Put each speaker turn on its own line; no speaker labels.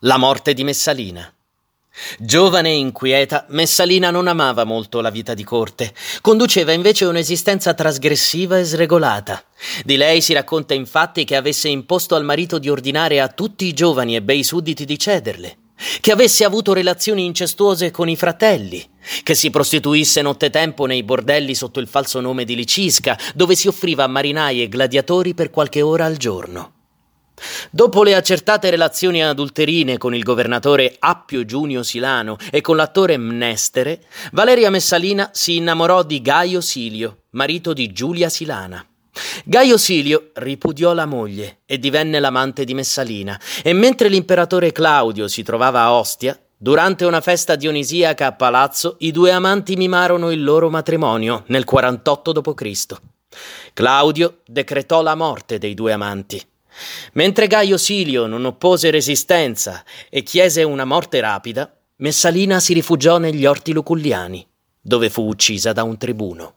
La morte di Messalina. Giovane e inquieta, Messalina non amava molto la vita di corte, conduceva invece un'esistenza trasgressiva e sregolata. Di lei si racconta infatti che avesse imposto al marito di ordinare a tutti i giovani e bei sudditi di cederle, che avesse avuto relazioni incestuose con i fratelli, che si prostituisse nottetempo nei bordelli sotto il falso nome di Licisca, dove si offriva a marinai e gladiatori per qualche ora al giorno. Dopo le accertate relazioni adulterine con il governatore Appio Giunio Silano e con l'attore Mnestere, Valeria Messalina si innamorò di Gaio Silio, marito di Giulia Silana. Gaio Silio ripudiò la moglie e divenne l'amante di Messalina, e mentre l'imperatore Claudio si trovava a Ostia, durante una festa dionisiaca a palazzo, i due amanti mimarono il loro matrimonio nel 48 d.C. Claudio decretò la morte dei due amanti. Mentre Gaio Silio non oppose resistenza e chiese una morte rapida, Messalina si rifugiò negli orti luculliani, dove fu uccisa da un tribuno.